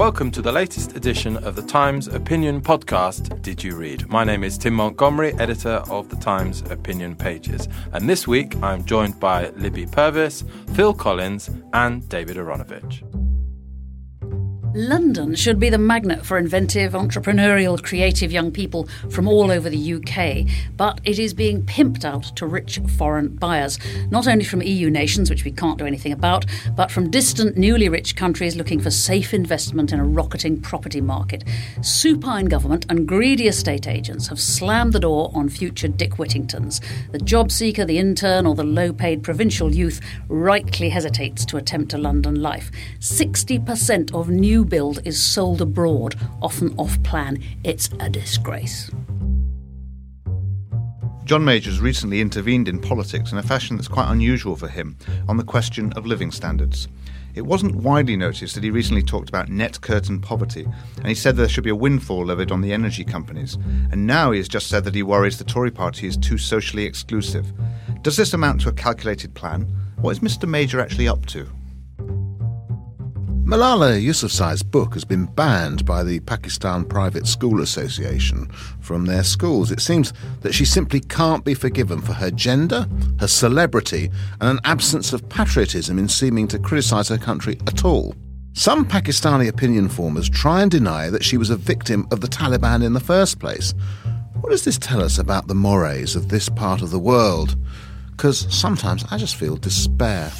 Welcome to the latest edition of the Times Opinion podcast, Did You Read? My name is Tim Montgomerie, editor of the Times Opinion pages. And this week I'm joined by Libby Purves, Phil Collins, and David Aaronovitch. London should be the magnet for inventive, entrepreneurial, creative young people from all over the UK, but it is being pimped out to rich foreign buyers, not only from EU nations, which we can't do anything about, but from distant, newly rich countries looking for safe investment in a rocketing property market. Supine government and greedy estate agents have slammed the door on future Dick Whittingtons. The job seeker, the intern, or the low paid provincial youth rightly hesitates to attempt a London life. 60% of new build is sold abroad, often off plan. It's a disgrace. John Majors recently intervened in politics in a fashion that's quite unusual for him on the question of living standards. It wasn't widely noticed that he recently talked about net curtain poverty, and he said there should be a windfall levied on the energy companies. And now he has just said that he worries the Tory party is too socially exclusive. Does this amount to a calculated plan? What is Mr. Major actually up to? Malala Yousafzai's book has been banned by the Pakistan Private School Association from their schools. It seems that she simply can't be forgiven for her gender, her celebrity, and an absence of patriotism in seeming to criticise her country at all. Some Pakistani opinion formers try and deny that she was a victim of the Taliban in the first place. What does this tell us about the mores of this part of the world? Because sometimes I just feel despair.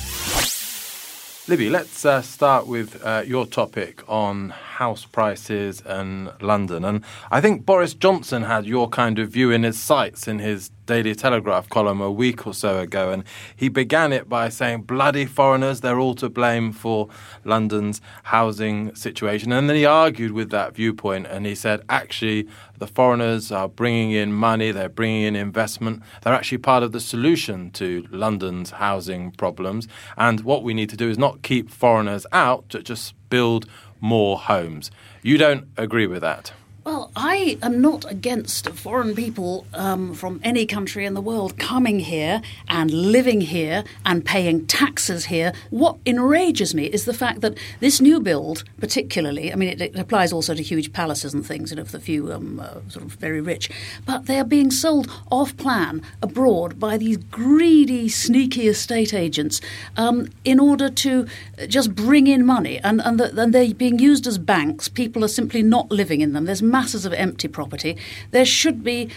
Libby, let's uh, start with uh, your topic on house prices and London. And I think Boris Johnson had your kind of view in his sights in his Daily Telegraph column a week or so ago. And he began it by saying, bloody foreigners, they're all to blame for London's housing situation. And then he argued with that viewpoint and he said, actually, the foreigners are bringing in money, they're bringing in investment, they're actually part of the solution to London's housing problems. And what we need to do is not keep foreigners out, but just build more homes. You don't agree with that? Well, I am not against foreign people um, from any country in the world coming here and living here and paying taxes here. What enrages me is the fact that this new build, particularly, I mean, it, it applies also to huge palaces and things, you know, for the few um, uh, sort of very rich, but they are being sold off plan abroad by these greedy, sneaky estate agents um, in order to just bring in money. And, and, the, and they're being used as banks. People are simply not living in them. There's masses of empty property. There should be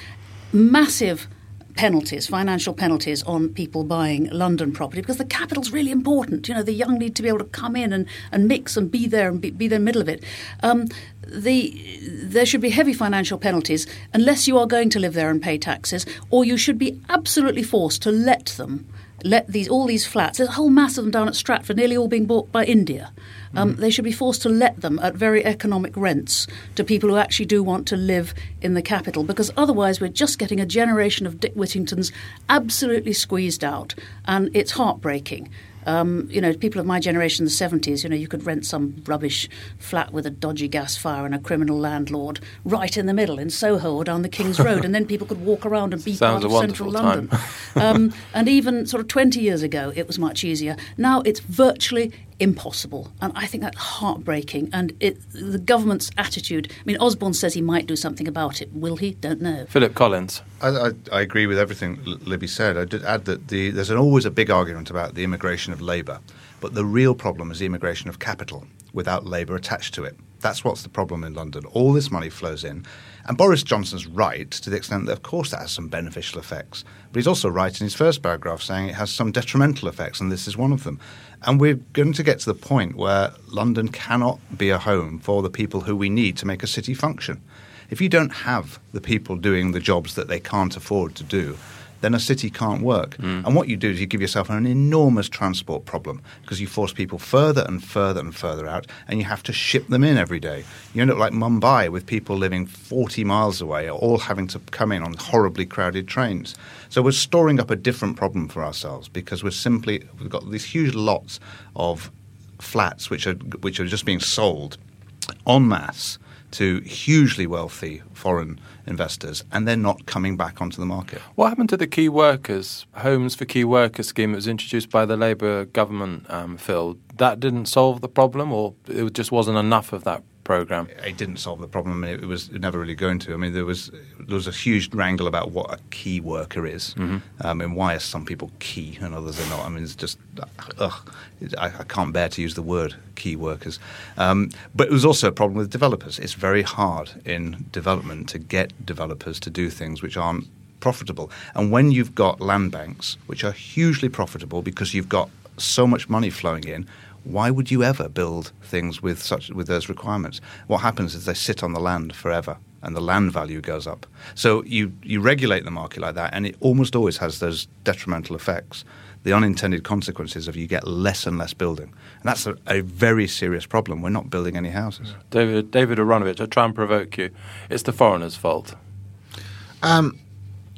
massive penalties, financial penalties on people buying London property because the capital's really important. You know, the young need to be able to come in and, and mix and be there and be, be there in the middle of it. Um, the, there should be heavy financial penalties unless you are going to live there and pay taxes, or you should be absolutely forced to let them let these all these flats. There's a whole mass of them down at Stratford, nearly all being bought by India. Um, mm. They should be forced to let them at very economic rents to people who actually do want to live in the capital, because otherwise we're just getting a generation of Dick Whittingtons absolutely squeezed out, and it's heartbreaking. Um, you know, people of my generation, in the 70s, you know, you could rent some rubbish flat with a dodgy gas fire and a criminal landlord right in the middle in Soho or down the King's Road, and then people could walk around and be Sounds part of central London. um, and even sort of 20 years ago, it was much easier. Now it's virtually impossible. And I think that's heartbreaking. And it, the government's attitude I mean, Osborne says he might do something about it. Will he? Don't know. Philip Collins. I, I, I agree with everything Libby said. I did add that the, there's an, always a big argument about the immigration of labour, but the real problem is the immigration of capital without labour attached to it. That's what's the problem in London. All this money flows in. And Boris Johnson's right to the extent that, of course, that has some beneficial effects. But he's also right in his first paragraph saying it has some detrimental effects, and this is one of them. And we're going to get to the point where London cannot be a home for the people who we need to make a city function. If you don't have the people doing the jobs that they can't afford to do, then a city can't work. Mm. And what you do is you give yourself an enormous transport problem because you force people further and further and further out, and you have to ship them in every day. You end up like Mumbai with people living 40 miles away, all having to come in on horribly crowded trains. So we're storing up a different problem for ourselves because we're simply we've got these huge lots of flats which are which are just being sold en masse to hugely wealthy foreign investors, and they're not coming back onto the market. What happened to the key workers, homes for key workers scheme that was introduced by the Labour government, um, Phil? That didn't solve the problem, or it just wasn't enough of that programme? It didn't solve the problem, and it was never really going to. I mean, there was there was a huge wrangle about what a key worker is, um, and why are some people key and others are not. I mean, it's just, ugh, I, I can't bear to use the word key workers. Um, but it was also a problem with developers. It's very hard in development to get developers to do things which aren't profitable. And when you've got land banks, which are hugely profitable because you've got so much money flowing in, why would you ever build things with such with those requirements? What happens is they sit on the land forever and the land value goes up. So you, you regulate the market like that and it almost always has those detrimental effects. The unintended consequences of you get less and less building. And that's a, a very serious problem. We're not building any houses. David, David Aaronovitch, I try and provoke you. It's the foreigners' fault. Um,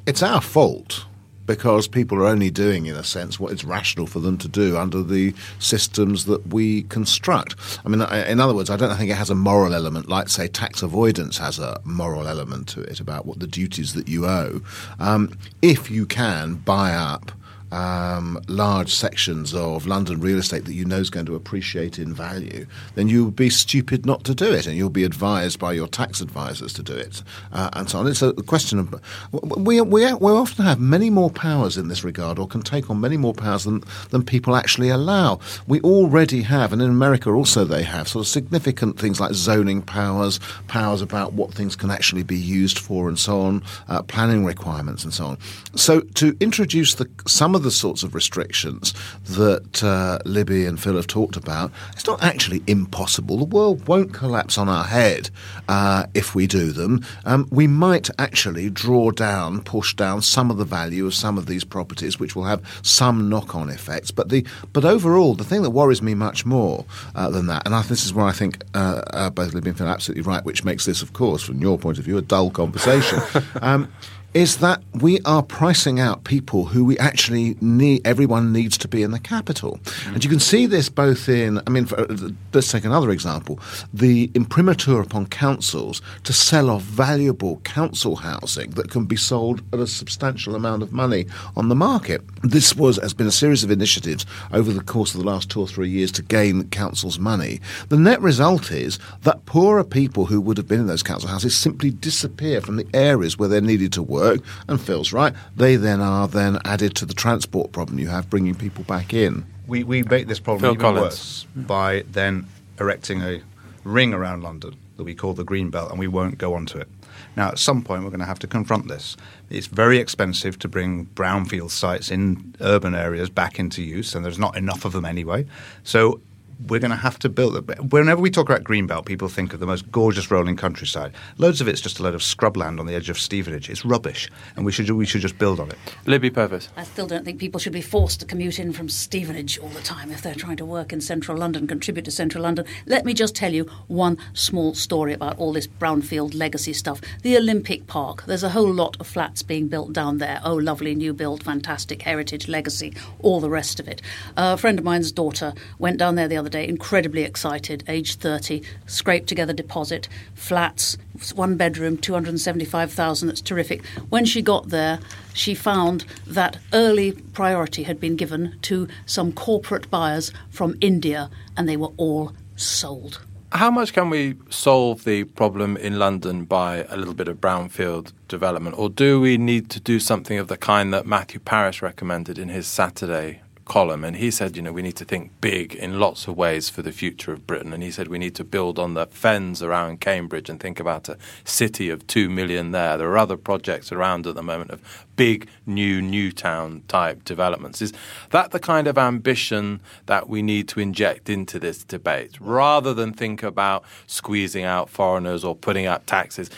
it's our fault because people are only doing, in a sense, what is rational for them to do under the systems that we construct. I mean, in other words, I don't think it has a moral element, like, say, tax avoidance has a moral element to it about what the duties that you owe. Um, if you can buy up um, large sections of London real estate that you know is going to appreciate in value, then you would be stupid not to do it, and you'll be advised by your tax advisors to do it, uh, and so on. It's a question of we, we we often have many more powers in this regard, or can take on many more powers than than people actually allow. We already have, and in America also they have sort of significant things like zoning powers, powers about what things can actually be used for, and so on, uh, planning requirements, and so on. So to introduce the some of the sorts of restrictions that uh, Libby and Phil have talked about, it's not actually impossible. The world won't collapse on our head uh, if we do them. Um, we might actually draw down, push down some of the value of some of these properties, which will have some knock-on effects. But the but overall, the thing that worries me much more uh, than that, and I, this is where I think uh, uh, both Libby and Phil are absolutely right, which makes this, of course, from your point of view, a dull conversation. um, is that we are pricing out people who we actually need, everyone needs to be in the capital. Mm. And you can see this both in, I mean, for, let's take another example the imprimatur upon councils to sell off valuable council housing that can be sold at a substantial amount of money on the market. This was, has been a series of initiatives over the course of the last two or three years to gain councils' money. The net result is that poorer people who would have been in those council houses simply disappear from the areas where they're needed to work. And Phil's right; they then are then added to the transport problem you have, bringing people back in. We, we make this problem Phil even Collins. worse by then erecting a ring around London that we call the Green Belt, and we won't go onto it. Now, at some point, we're going to have to confront this. It's very expensive to bring brownfield sites in urban areas back into use, and there's not enough of them anyway. So, we're going to have to build it. Whenever we talk about Greenbelt, people think of the most gorgeous rolling countryside. Loads of it's just a load of scrubland on the edge of Stevenage. It's rubbish, and we should we should just build on it. Libby Purves. I still don't think people should be forced to commute in from Stevenage all the time if they're trying to work in central London, contribute to central London. Let me just tell you one small story about all this brownfield legacy stuff. The Olympic Park. There's a whole lot of flats being built down there. Oh, lovely new build, fantastic heritage, legacy, all the rest of it. Uh, a friend of mine's daughter went down there the other day, incredibly excited, age 30, scraped together deposit, flats, one bedroom, 275,000, that's terrific. When she got there, she found that early priority had been given to some corporate buyers from India, and they were all sold. How much can we solve the problem in London by a little bit of brownfield development, or do we need to do something of the kind that Matthew Parris recommended in his Saturday column, and he said, you know, we need to think big in lots of ways for the future of Britain. And he said we need to build on the fens around Cambridge and think about a city of two million there. There are other projects around at the moment of big new new town type developments. Is that the kind of ambition that we need to inject into this debate, rather than think about squeezing out foreigners or putting up taxes?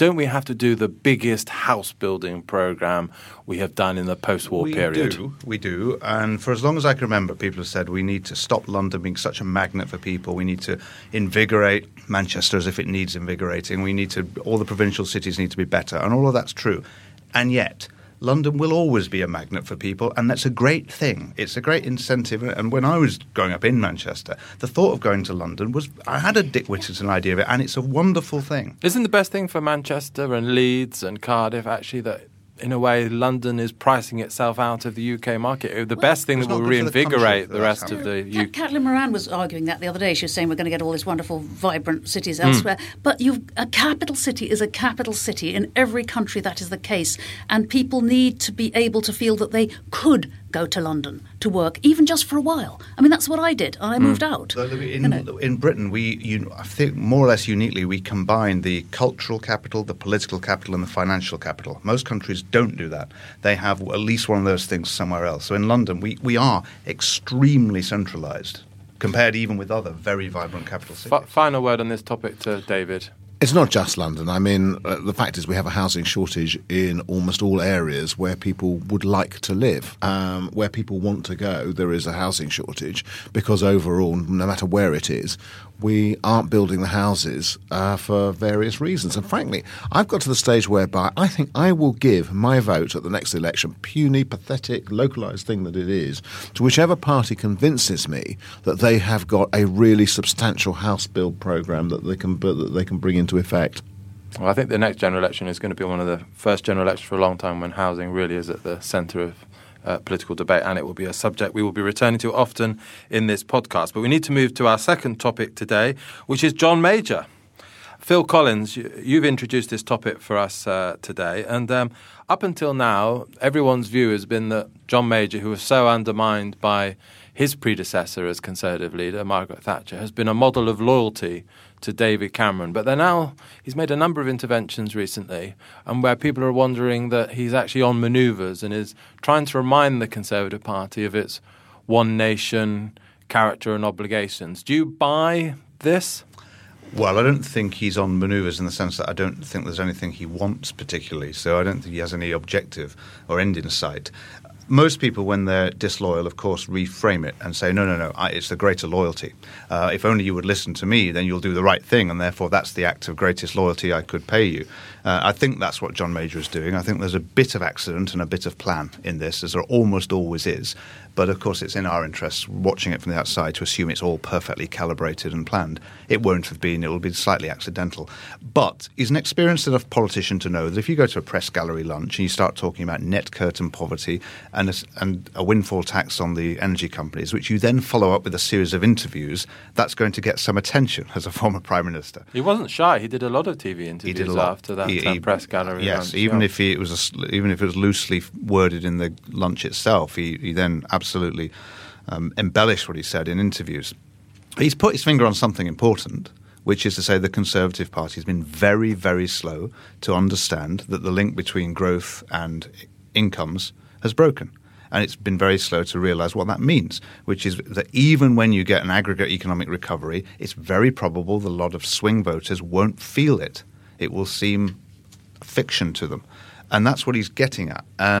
Don't we have to do the biggest house building program we have done in the post war period? We do, we do. And for as long as I can remember, people have said we need to stop London being such a magnet for people. We need to invigorate Manchester as if it needs invigorating. We need to, all the provincial cities need to be better. And all of that's true. And yet, London will always be a magnet for people, and that's a great thing. It's a great incentive. And when I was growing up in Manchester, the thought of going to London was I had a Dick Whittington idea of it, and it's a wonderful thing. Isn't the best thing for Manchester and Leeds and Cardiff actually that in a way, London is pricing itself out of the UK market. The well, best thing that will reinvigorate the, the rest of the UK. Caitlin Moran was arguing that the other day. She was saying we're going to get all these wonderful, vibrant cities hmm. elsewhere. Mm. But a capital city is a capital city. In every country, that is the case. And people need to be able to feel that they could go to London to work, even just for a while. I mean, that's what I did. I mm. moved out. in, you know. in Britain, we, you, I think more or less uniquely, we combine the cultural capital, the political capital, and the financial capital. Most countries don't do that. They have at least one of those things somewhere else. So in London, we, we are extremely centralised compared even with other very vibrant capital cities. F- final word on this topic to David. It's not just London. I mean, uh, the fact is, we have a housing shortage in almost all areas where people would like to live, um, where people want to go. There is a housing shortage because overall, no matter where it is, we aren't building the houses uh, for various reasons. And frankly, I've got to the stage whereby I think I will give my vote at the next election, puny, pathetic, localised thing that it is, to whichever party convinces me that they have got a really substantial house build programme that they can that they can bring into effect. Well, I think the next general election is going to be one of the first general elections for a long time when housing really is at the centre of uh, political debate, and it will be a subject we will be returning to often in this podcast. But we need to move to our second topic today, which is John Major. Phil Collins, you've introduced this topic for us uh, today, and um, up until now, everyone's view has been that John Major, who was so undermined by his predecessor as Conservative leader, Margaret Thatcher, has been a model of loyalty to David Cameron. But then now he's made a number of interventions recently, and where people are wondering that he's actually on manoeuvres and is trying to remind the Conservative Party of its one nation character and obligations. Do you buy this? Well, I don't think he's on manoeuvres in the sense that I don't think there's anything he wants particularly. So I don't think he has any objective or end in sight most people, when they're disloyal, of course, reframe it and say, no, no, no, I, it's the greater loyalty. Uh, if only you would listen to me, then you'll do the right thing, and therefore that's the act of greatest loyalty I could pay you. Uh, I think that's what John Major is doing. I think there's a bit of accident and a bit of plan in this, as there almost always is. But of course, it's in our interest, watching it from the outside, to assume it's all perfectly calibrated and planned. It won't have been, it will be slightly accidental. But he's an experienced enough politician to know that if you go to a press gallery lunch and you start talking about net curtain poverty and a, and a windfall tax on the energy companies, which you then follow up with a series of interviews, that's going to get some attention as a former Prime Minister. He wasn't shy. He did a lot of TV interviews after that he, uh, he, press gallery yes, lunch. even if he, it was a, even if it was loosely worded in the lunch itself, he, he then absolutely um, embellished what he said in interviews. He's put his finger on something important, which is to say the Conservative Party has been very, very slow to understand that the link between growth and incomes has broken. And it's been very slow to realize what that means, which is that even when you get an aggregate economic recovery, it's very probable that a lot of swing voters won't feel it. It will seem fiction to them. And that's what he's getting at. And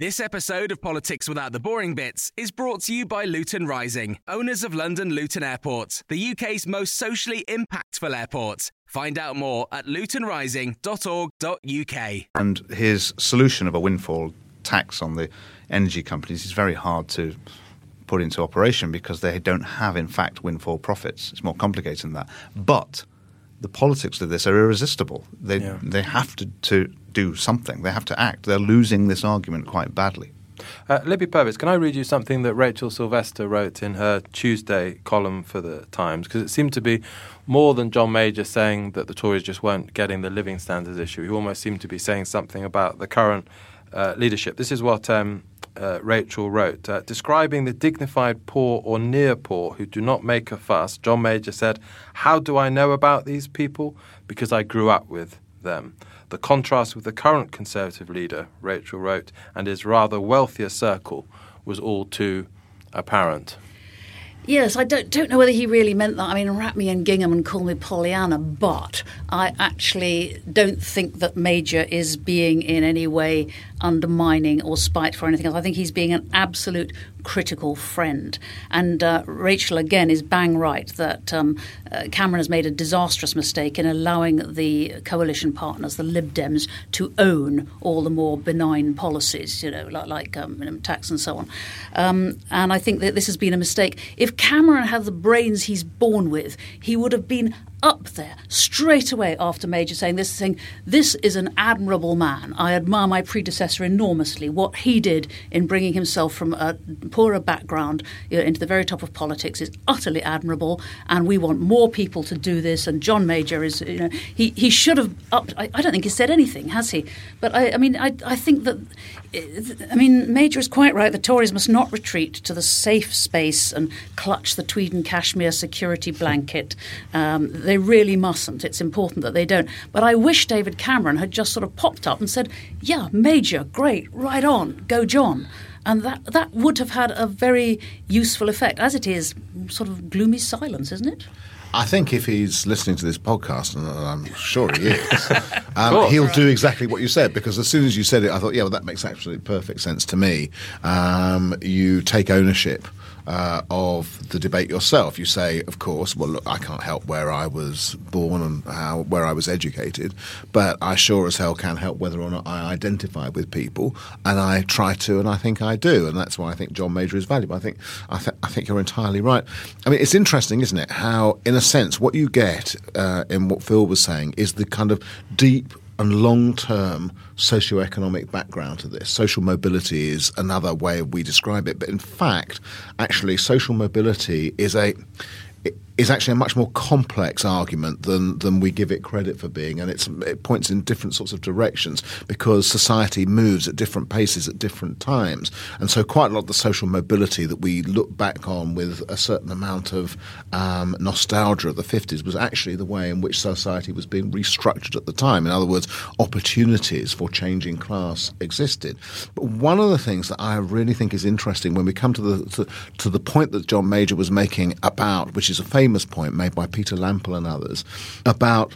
This episode of Politics Without the Boring Bits is brought to you by Luton Rising, owners of London Luton Airport, the UK's most socially impactful airport. Find out more at lutonrising.org.uk. and his solution of a windfall tax on the energy companies is very hard to put into operation because they don't have, in fact, windfall profits. It's more complicated than that. But the politics of this are irresistible. They Yeah. they have to, to do something. They have to act. They're losing this argument quite badly. Uh, Libby Purves, can I read you something that Rachel Sylvester wrote in her Tuesday column for the Times? Because it seemed to be more than John Major saying that the Tories just weren't getting the living standards issue. He almost seemed to be saying something about the current uh, leadership. This is what um, uh, Rachel wrote. Uh, describing the dignified poor or near poor who do not make a fuss, John Major said, How do I know about these people? Because I grew up with them. The contrast with the current Conservative leader, Rachel wrote, and his rather wealthier circle was all too apparent. Yes, I don't, don't know whether he really meant that. I mean, wrap me in gingham and call me Pollyanna, but I actually don't think that Major is being in any way undermining or spiteful or anything else. I think he's being an absolute critical friend. And uh, Rachel, again, is bang right that um, uh, Cameron has made a disastrous mistake in allowing the coalition partners, the Lib Dems, to own all the more benign policies, you know, like, like um, tax and so on. Um, and I think that this has been a mistake. If Cameron had the brains he's born with, he would have been up there straight away after Major saying this, saying, This is an admirable man. I admire my predecessor enormously. What he did in bringing himself from a poorer background you know, into the very top of politics is utterly admirable, and we want more people to do this. And John Major is, you know, he, he should have upped. I, I don't think he said anything, has he? But I, I mean, I, I think that, I mean, Major is quite right. The Tories must not retreat to the safe space and clutch the Tweed and cashmere security blanket. Um, they really mustn't. It's important that they don't. But I wish David Cameron had just sort of popped up and said, "Yeah, Major, great, right on, go, John." And that that would have had a very useful effect. As it is, sort of gloomy silence, isn't it? I think if he's listening to this podcast, and I'm sure he is, um, he'll do exactly what you said. Because as soon as you said it, I thought, yeah, well, that makes absolutely perfect sense to me. Um, you take ownership. Uh, of the debate yourself, you say, of course, well, look, I can't help where I was born and how where I was educated, but I sure as hell can help whether or not I identify with people, and I try to, and I think I do, and that's why I think John Major is valuable. I think I, th- I think you're entirely right. I mean, it's interesting, isn't it? How, in a sense, what you get uh, in what Phil was saying is the kind of deep and long term socioeconomic background to this. Social mobility is another way we describe it, but in fact, actually, social mobility is a is actually a much more complex argument than, than we give it credit for being, and it points in different sorts of directions because society moves at different paces at different times, and so quite a lot of the social mobility that we look back on with a certain amount of um, nostalgia of the 50s was actually the way in which society was being restructured at the time. In other words, opportunities for changing class existed. But one of the things that I really think is interesting when we come to the to, to the point that John Major was making about, which is a famous point made by Peter Lampl and others, about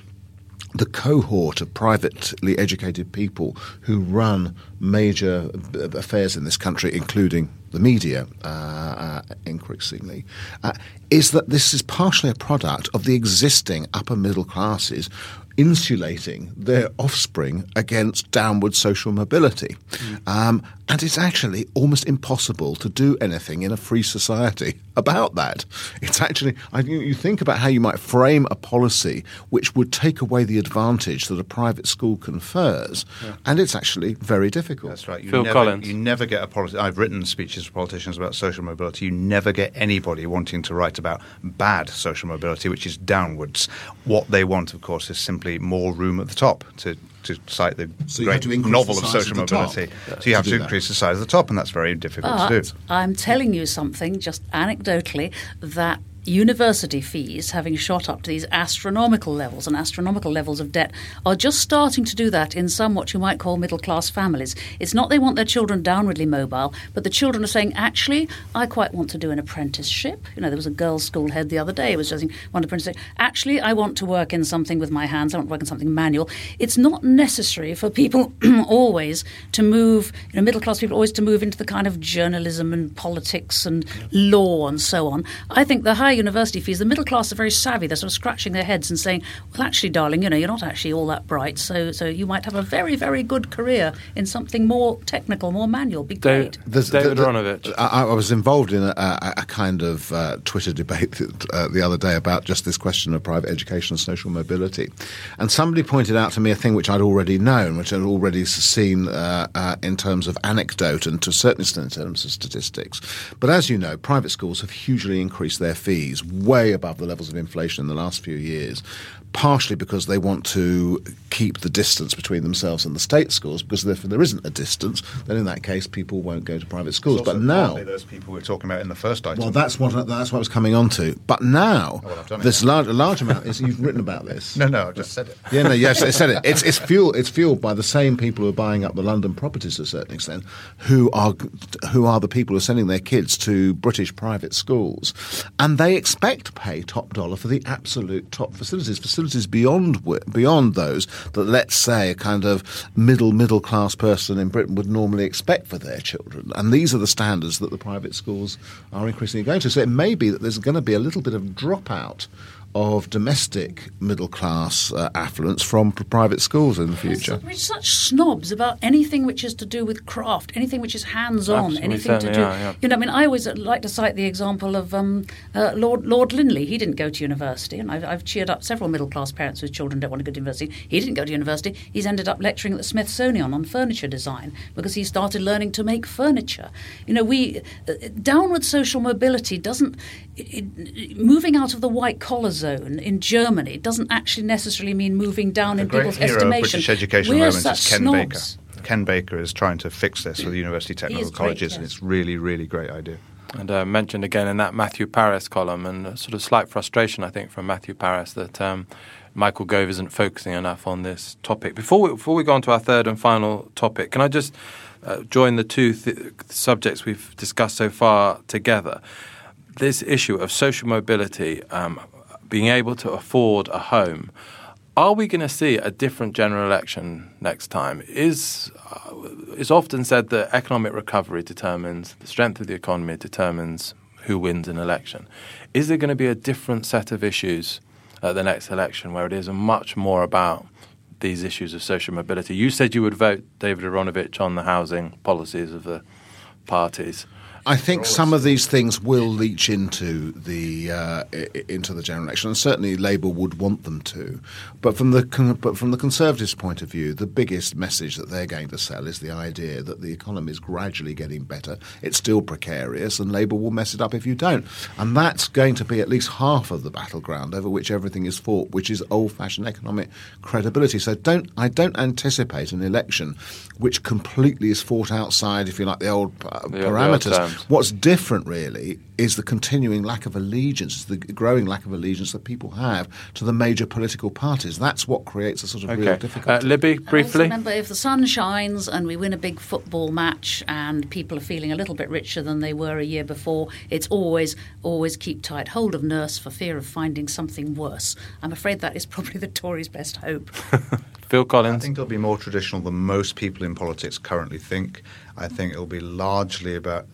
the cohort of privately educated people who run major affairs in this country, including the media, uh, uh, increasingly, uh, is that this is partially a product of the existing upper middle classes insulating their offspring against downward social mobility. Mm. Um, and it's actually almost impossible to do anything in a free society about that. It's actually, I, you think about how you might frame a policy which would take away the advantage that a private school confers, yeah. and it's actually very difficult. That's right. You Phil never, Collins. You never get a policy. I've written speeches for politicians about social mobility. You never get anybody wanting to write about bad social mobility, which is downwards. What they want, of course, is simply more room at the top to to cite the so great novel of social of mobility. So you have to, to increase the size of the top, and that's very difficult but to do. I'm telling you something, just anecdotally, that university fees having shot up to these astronomical levels and astronomical levels of debt are just starting to do that in some what you might call middle class families. It's not they want their children downwardly mobile, but the children are saying, actually, I quite want to do an apprenticeship. You know, there was a girls' school head the other day who was just one apprentice actually, I want to work in something with my hands, I want to work in something manual. It's not necessary for people always to move, you know, middle class people always to move into the kind of journalism and politics and law and so on. I think the high university fees, the middle class are very savvy. They're sort of scratching their heads and saying, "Well, actually, darling, you know, you're not actually all that bright. So, so you might have a very, very good career in something more technical, more manual. Be great." There's, David Aaronovitch. I, I, was involved in a, a, a kind of uh, Twitter debate uh, the other day about just this question of private education and social mobility, and somebody pointed out to me a thing which I'd already known, which I'd already seen uh, uh, in terms of anecdote and to a certain extent in terms of statistics. But as you know, private schools have hugely increased their fees fees way above the levels of inflation in the last few years partially because they want to keep the distance between themselves and the state schools. Because if there isn't a distance, then in that case, people won't go to private schools. But now, those people we're talking about in the first item. Well, that's what that's what I was coming on to. But now, oh, well, this large, large amount is you've written about this. No, no, I just said it. Yeah, no, yes, I said it. It's it's fueled it's fueled by the same people who are buying up the London properties to a certain extent, who are who are the people who are sending their kids to British private schools, and they expect to pay top dollar for the absolute top facilities, facilities beyond beyond beyond those that let's say a kind of middle middle class person in Britain would normally expect for their children. And these are the standards that the private schools are increasingly going to. So it may be that there's going to be a little bit of dropout of domestic middle class uh, affluence from private schools in the future. We're such snobs about anything which is to do with craft, anything which is hands on, anything to do. Are, yeah. You know, I mean, I always like to cite the example of um, uh, Lord Lord Linley. He didn't go to university, and I've, I've cheered up several middle class parents whose children don't want to go to university. He didn't go to university. He's ended up lecturing at the Smithsonian on furniture design because he started learning to make furniture. You know, we uh, downward social mobility doesn't it, it, moving out of the white collar zone in Germany doesn't actually necessarily mean moving down the in people's hero estimation. Of British education We're at the moment is Ken snobs. Baker. Ken Baker is trying to fix this with the university technical colleges, great, yes. and it's really, really great idea. And uh, mentioned again in that Matthew Parris column, and a sort of slight frustration, I think, from Matthew Parris that um, Michael Gove isn't focusing enough on this topic. Before we, before we go on to our third and final topic, can I just uh, join the two th- subjects we've discussed so far together? this issue of social mobility, um, being able to afford a home, are we going to see a different general election next time? Is uh, it's often said that economic recovery determines the strength of the economy determines who wins an election. Is there going to be a different set of issues at the next election where it is much more about these issues of social mobility? You said you would vote David Aaronovitch on the housing policies of the parties. I think some of these things will leach into the uh, into the general election, and certainly Labour would want them to. But from the con- but from the Conservatives' point of view, the biggest message that they're going to sell is the idea that the economy is gradually getting better. It's still precarious, and Labour will mess it up if you don't. And that's going to be at least half of the battleground over which everything is fought, which is old-fashioned economic credibility. So don't I don't anticipate an election which completely is fought outside, if you like, the old uh, The- parameters. old. What's different, really, is the continuing lack of allegiance, the growing lack of allegiance that people have to the major political parties. That's what creates a sort of real Okay. Uh, difficulty. Libby, briefly. remember, if the sun shines and we win a big football match and people are feeling a little bit richer than they were a year before, it's always, always keep tight hold of nurse for fear of finding something worse. I'm afraid that is probably the Tories' best hope. Phil I think it'll be more traditional than most people in politics currently think. I think it'll be largely about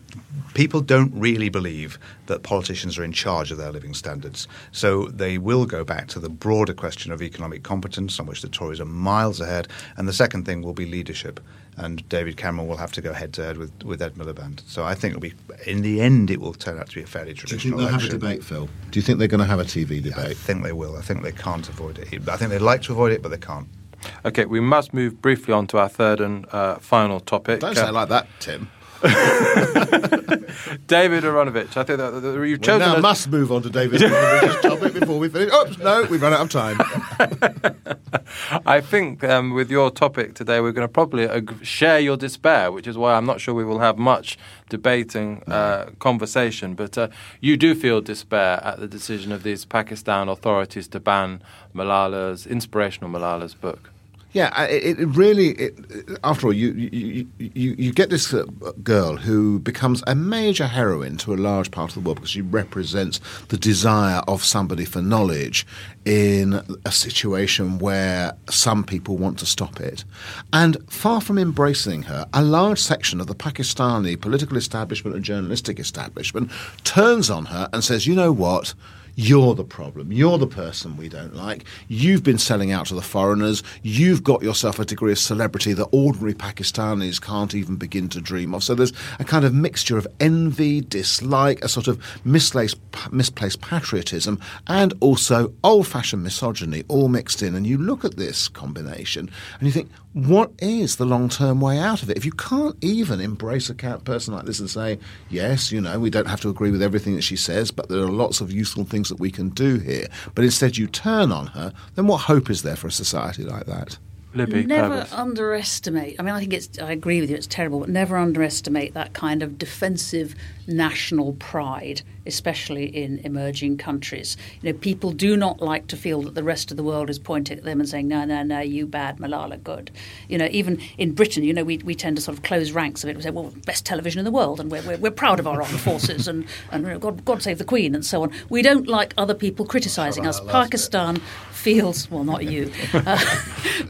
people don't really believe that politicians are in charge of their living standards. So they will go back to the broader question of economic competence, on which the Tories are miles ahead. And the second thing will be leadership. And David Cameron will have to go head to head with, with Ed Miliband. So I think it'll be, in the end, it will turn out to be a fairly traditional. Do you traditional think they'll have a debate, Phil? Do you think they're going to have a TV debate? I think they will. I think they can't avoid it. I think they'd like to avoid it, but they can't. Okay, we must move briefly on to our third and uh, final topic. Don't Uh, say it like that, Tim. David Aaronovitch. I think that, that you've We chosen. now a- must move on to David Aaronovitch's topic before we finish. Oops, no, we've run out of time. I think um, with your topic today, we're going to probably ag- share your despair, which is why I'm not sure we will have much debating uh, conversation. But uh, you do feel despair at the decision of these Pakistan authorities to ban Malala's inspirational Malala's book. Yeah, it, it really. It, after all, you you, you you get this uh, girl who becomes a major heroine to a large part of the world because she represents the desire of somebody for knowledge in a situation where some people want to stop it, and far from embracing her, a large section of the Pakistani political establishment and journalistic establishment turns on her and says, "You know what." You're the problem. You're the person we don't like. You've been selling out to the foreigners. You've got yourself a degree of celebrity that ordinary Pakistanis can't even begin to dream of. So there's a kind of mixture of envy, dislike, a sort of misplaced, misplaced patriotism, and also old fashioned misogyny all mixed in. And you look at this combination and you think, what is the long term way out of it? If you can't even embrace a cat person like this and say, yes, you know, we don't have to agree with everything that she says, but there are lots of useful things that we can do here, but instead you turn on her, then what hope is there for a society like that? Libby, Never Purves. underestimate. I mean, I think it's. I agree with you. It's terrible, but never underestimate that kind of defensive national pride, especially in emerging countries. You know, people do not like to feel that the rest of the world is pointing at them and saying, "No, no, no, you bad, Malala good." You know, even in Britain, you know, we, we tend to sort of close ranks a bit. We say, "Well, best television in the world," and we're we're, we're proud of our armed forces, and and you know, God, God save the Queen, and so on. We don't like other people criticising us. Pakistan feels well, not you. Uh,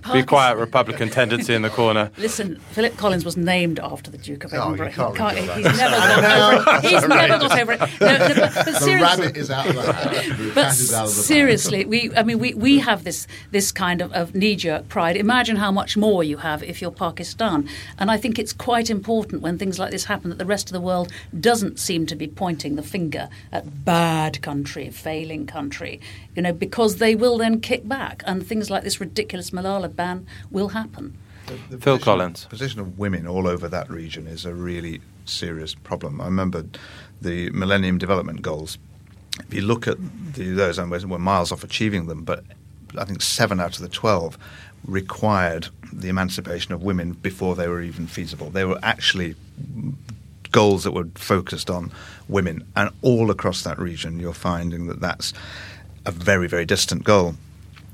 Be quiet, Republican tendency in the corner. Listen, Philip Collins was named after the Duke of Oh, you Edinburgh. can't He can't- really he's that. never got over it. He's never got over it. No, no, but, but The seriously, rabbit is out of the hat. But cat is out of the bag. seriously, we I mean we, we have this this kind of, of knee jerk pride. Imagine how much more you have if you're Pakistan. And I think it's quite important when things like this happen that the rest of the world doesn't seem to be pointing the finger at bad country, failing country, you know, because they will then kick back and things like this ridiculous Malala ban will happen. The Phil position- Collins. position of women all over that region is a really serious problem. I remember the Millennium Development Goals. If you look at the, those, and we're, we're miles off achieving them, but I think seven out of the 12 required the emancipation of women before they were even feasible. They were actually goals that were focused on women. And all across that region, you're finding that that's a very, very distant goal.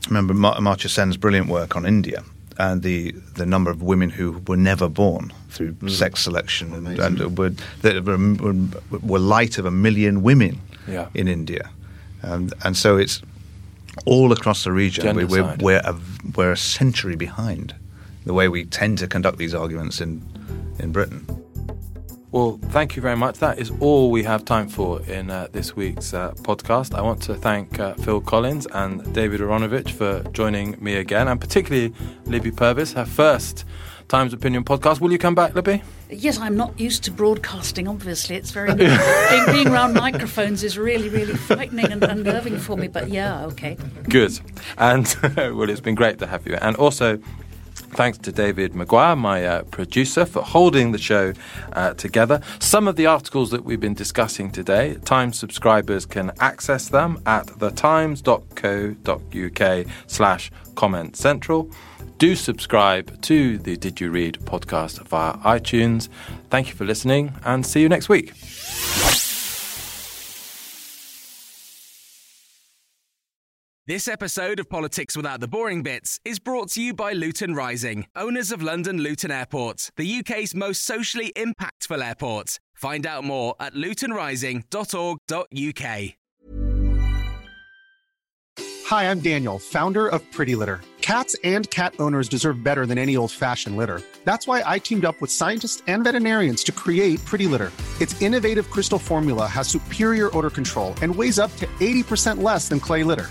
Remember Mar- Amartya Sen's brilliant work on India and the, the number of women who were never born through sex selection and, and were, that were, were, were light of a million women Yeah. in India. Um, and so it's all across the region. We- We're, we're, a, we're a century behind the way we tend to conduct these arguments in, in Britain. Well, thank you very much. That is all we have time for in uh, this week's uh, podcast. I want to thank uh, Phil Collins and David Aaronovitch for joining me again, and particularly Libby Purves, her first Times Opinion podcast. Will you come back, Libby? Yes, I'm not used to broadcasting. Obviously, it's very being, being around microphones is really, really frightening and unnerving for me. But yeah, okay. Good. And well, it's been great to have you. And also, Thanks to David Maguire, my uh, producer, for holding the show uh, together. Some of the articles that we've been discussing today, Times subscribers can access them at thetimes.co.uk slash comment central. Do subscribe to the Did You Read podcast via iTunes. Thank you for listening and see you next week. This episode of Politics Without the Boring Bits is brought to you by Luton Rising, owners of London Luton Airport, the UK's most socially impactful airport. Find out more at lutonrising.org.uk. Hi, I'm Daniel, founder of Pretty Litter. Cats and cat owners deserve better than any old fashioned litter. That's why I teamed up with scientists and veterinarians to create Pretty Litter. Its innovative crystal formula has superior odor control and weighs up to 80% less than clay litter.